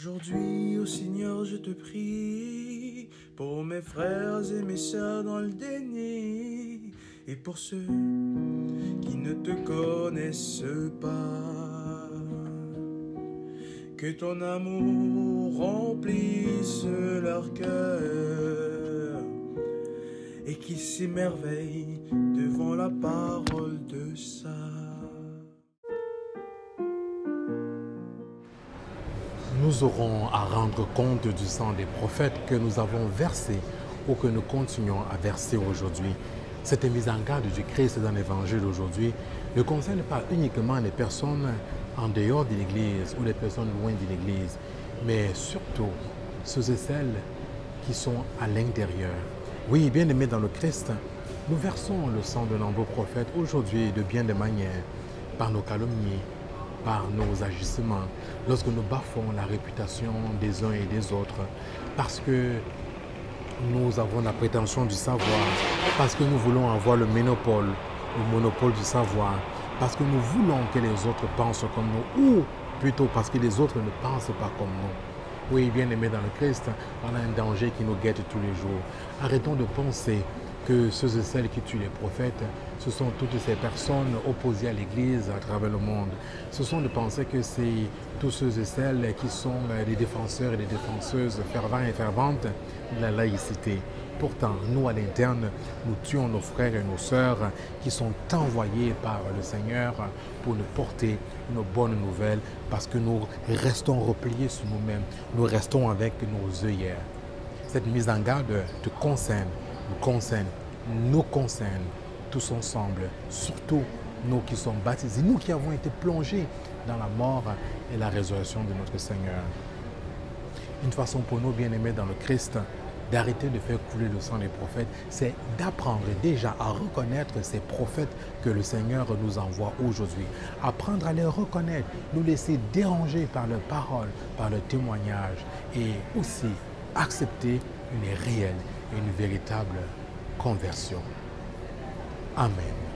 Aujourd'hui, ô Seigneur, je te prie pour mes frères et mes sœurs dans le déni et pour ceux qui ne te connaissent pas. Que ton amour remplisse leur cœur et qu'ils s'émerveillent devant la parole de ça. Nous aurons à rendre compte du sang des prophètes que nous avons versé ou que nous continuons à verser aujourd'hui. Cette mise en garde du Christ dans l'Évangile aujourd'hui ne concerne pas uniquement les personnes en dehors de l'Église ou les personnes loin de l'Église, mais surtout ceux et celles qui sont à l'intérieur. Oui, bien aimés dans le Christ, nous versons le sang de nombreux prophètes aujourd'hui de bien des manières, par nos calomnies, par nos agissements, lorsque nous bafons la réputation des uns et des autres, parce que nous avons la prétention du savoir, parce que nous voulons avoir le monopole, le monopole du savoir, parce que nous voulons que les autres pensent comme nous, ou plutôt parce que les autres ne pensent pas comme nous. Oui, bien aimés dans le Christ, on a un danger qui nous guette tous les jours. Arrêtons de penser que ceux et celles qui tuent les prophètes, ce sont toutes ces personnes opposées à l'Église à travers le monde. Ce sont de penser que c'est tous ceux et celles qui sont des défenseurs et des défenseuses fervents et ferventes de la laïcité. Pourtant, nous, à l'interne, nous tuons nos frères et nos sœurs qui sont envoyés par le Seigneur pour nous porter nos bonnes nouvelles parce que nous restons repliés sur nous-mêmes. Nous restons avec nos œillères. Cette mise en garde te concerne nous concerne, nous concerne tous ensemble, surtout nous qui sommes baptisés, nous qui avons été plongés dans la mort et la résurrection de notre Seigneur. Une façon pour nous, bien-aimés dans le Christ, d'arrêter de faire couler le sang des prophètes, c'est d'apprendre déjà à reconnaître ces prophètes que le Seigneur nous envoie aujourd'hui. Apprendre à les reconnaître, nous laisser déranger par leurs paroles, par leurs témoignages et aussi accepter une réelle une véritable conversion. Amen.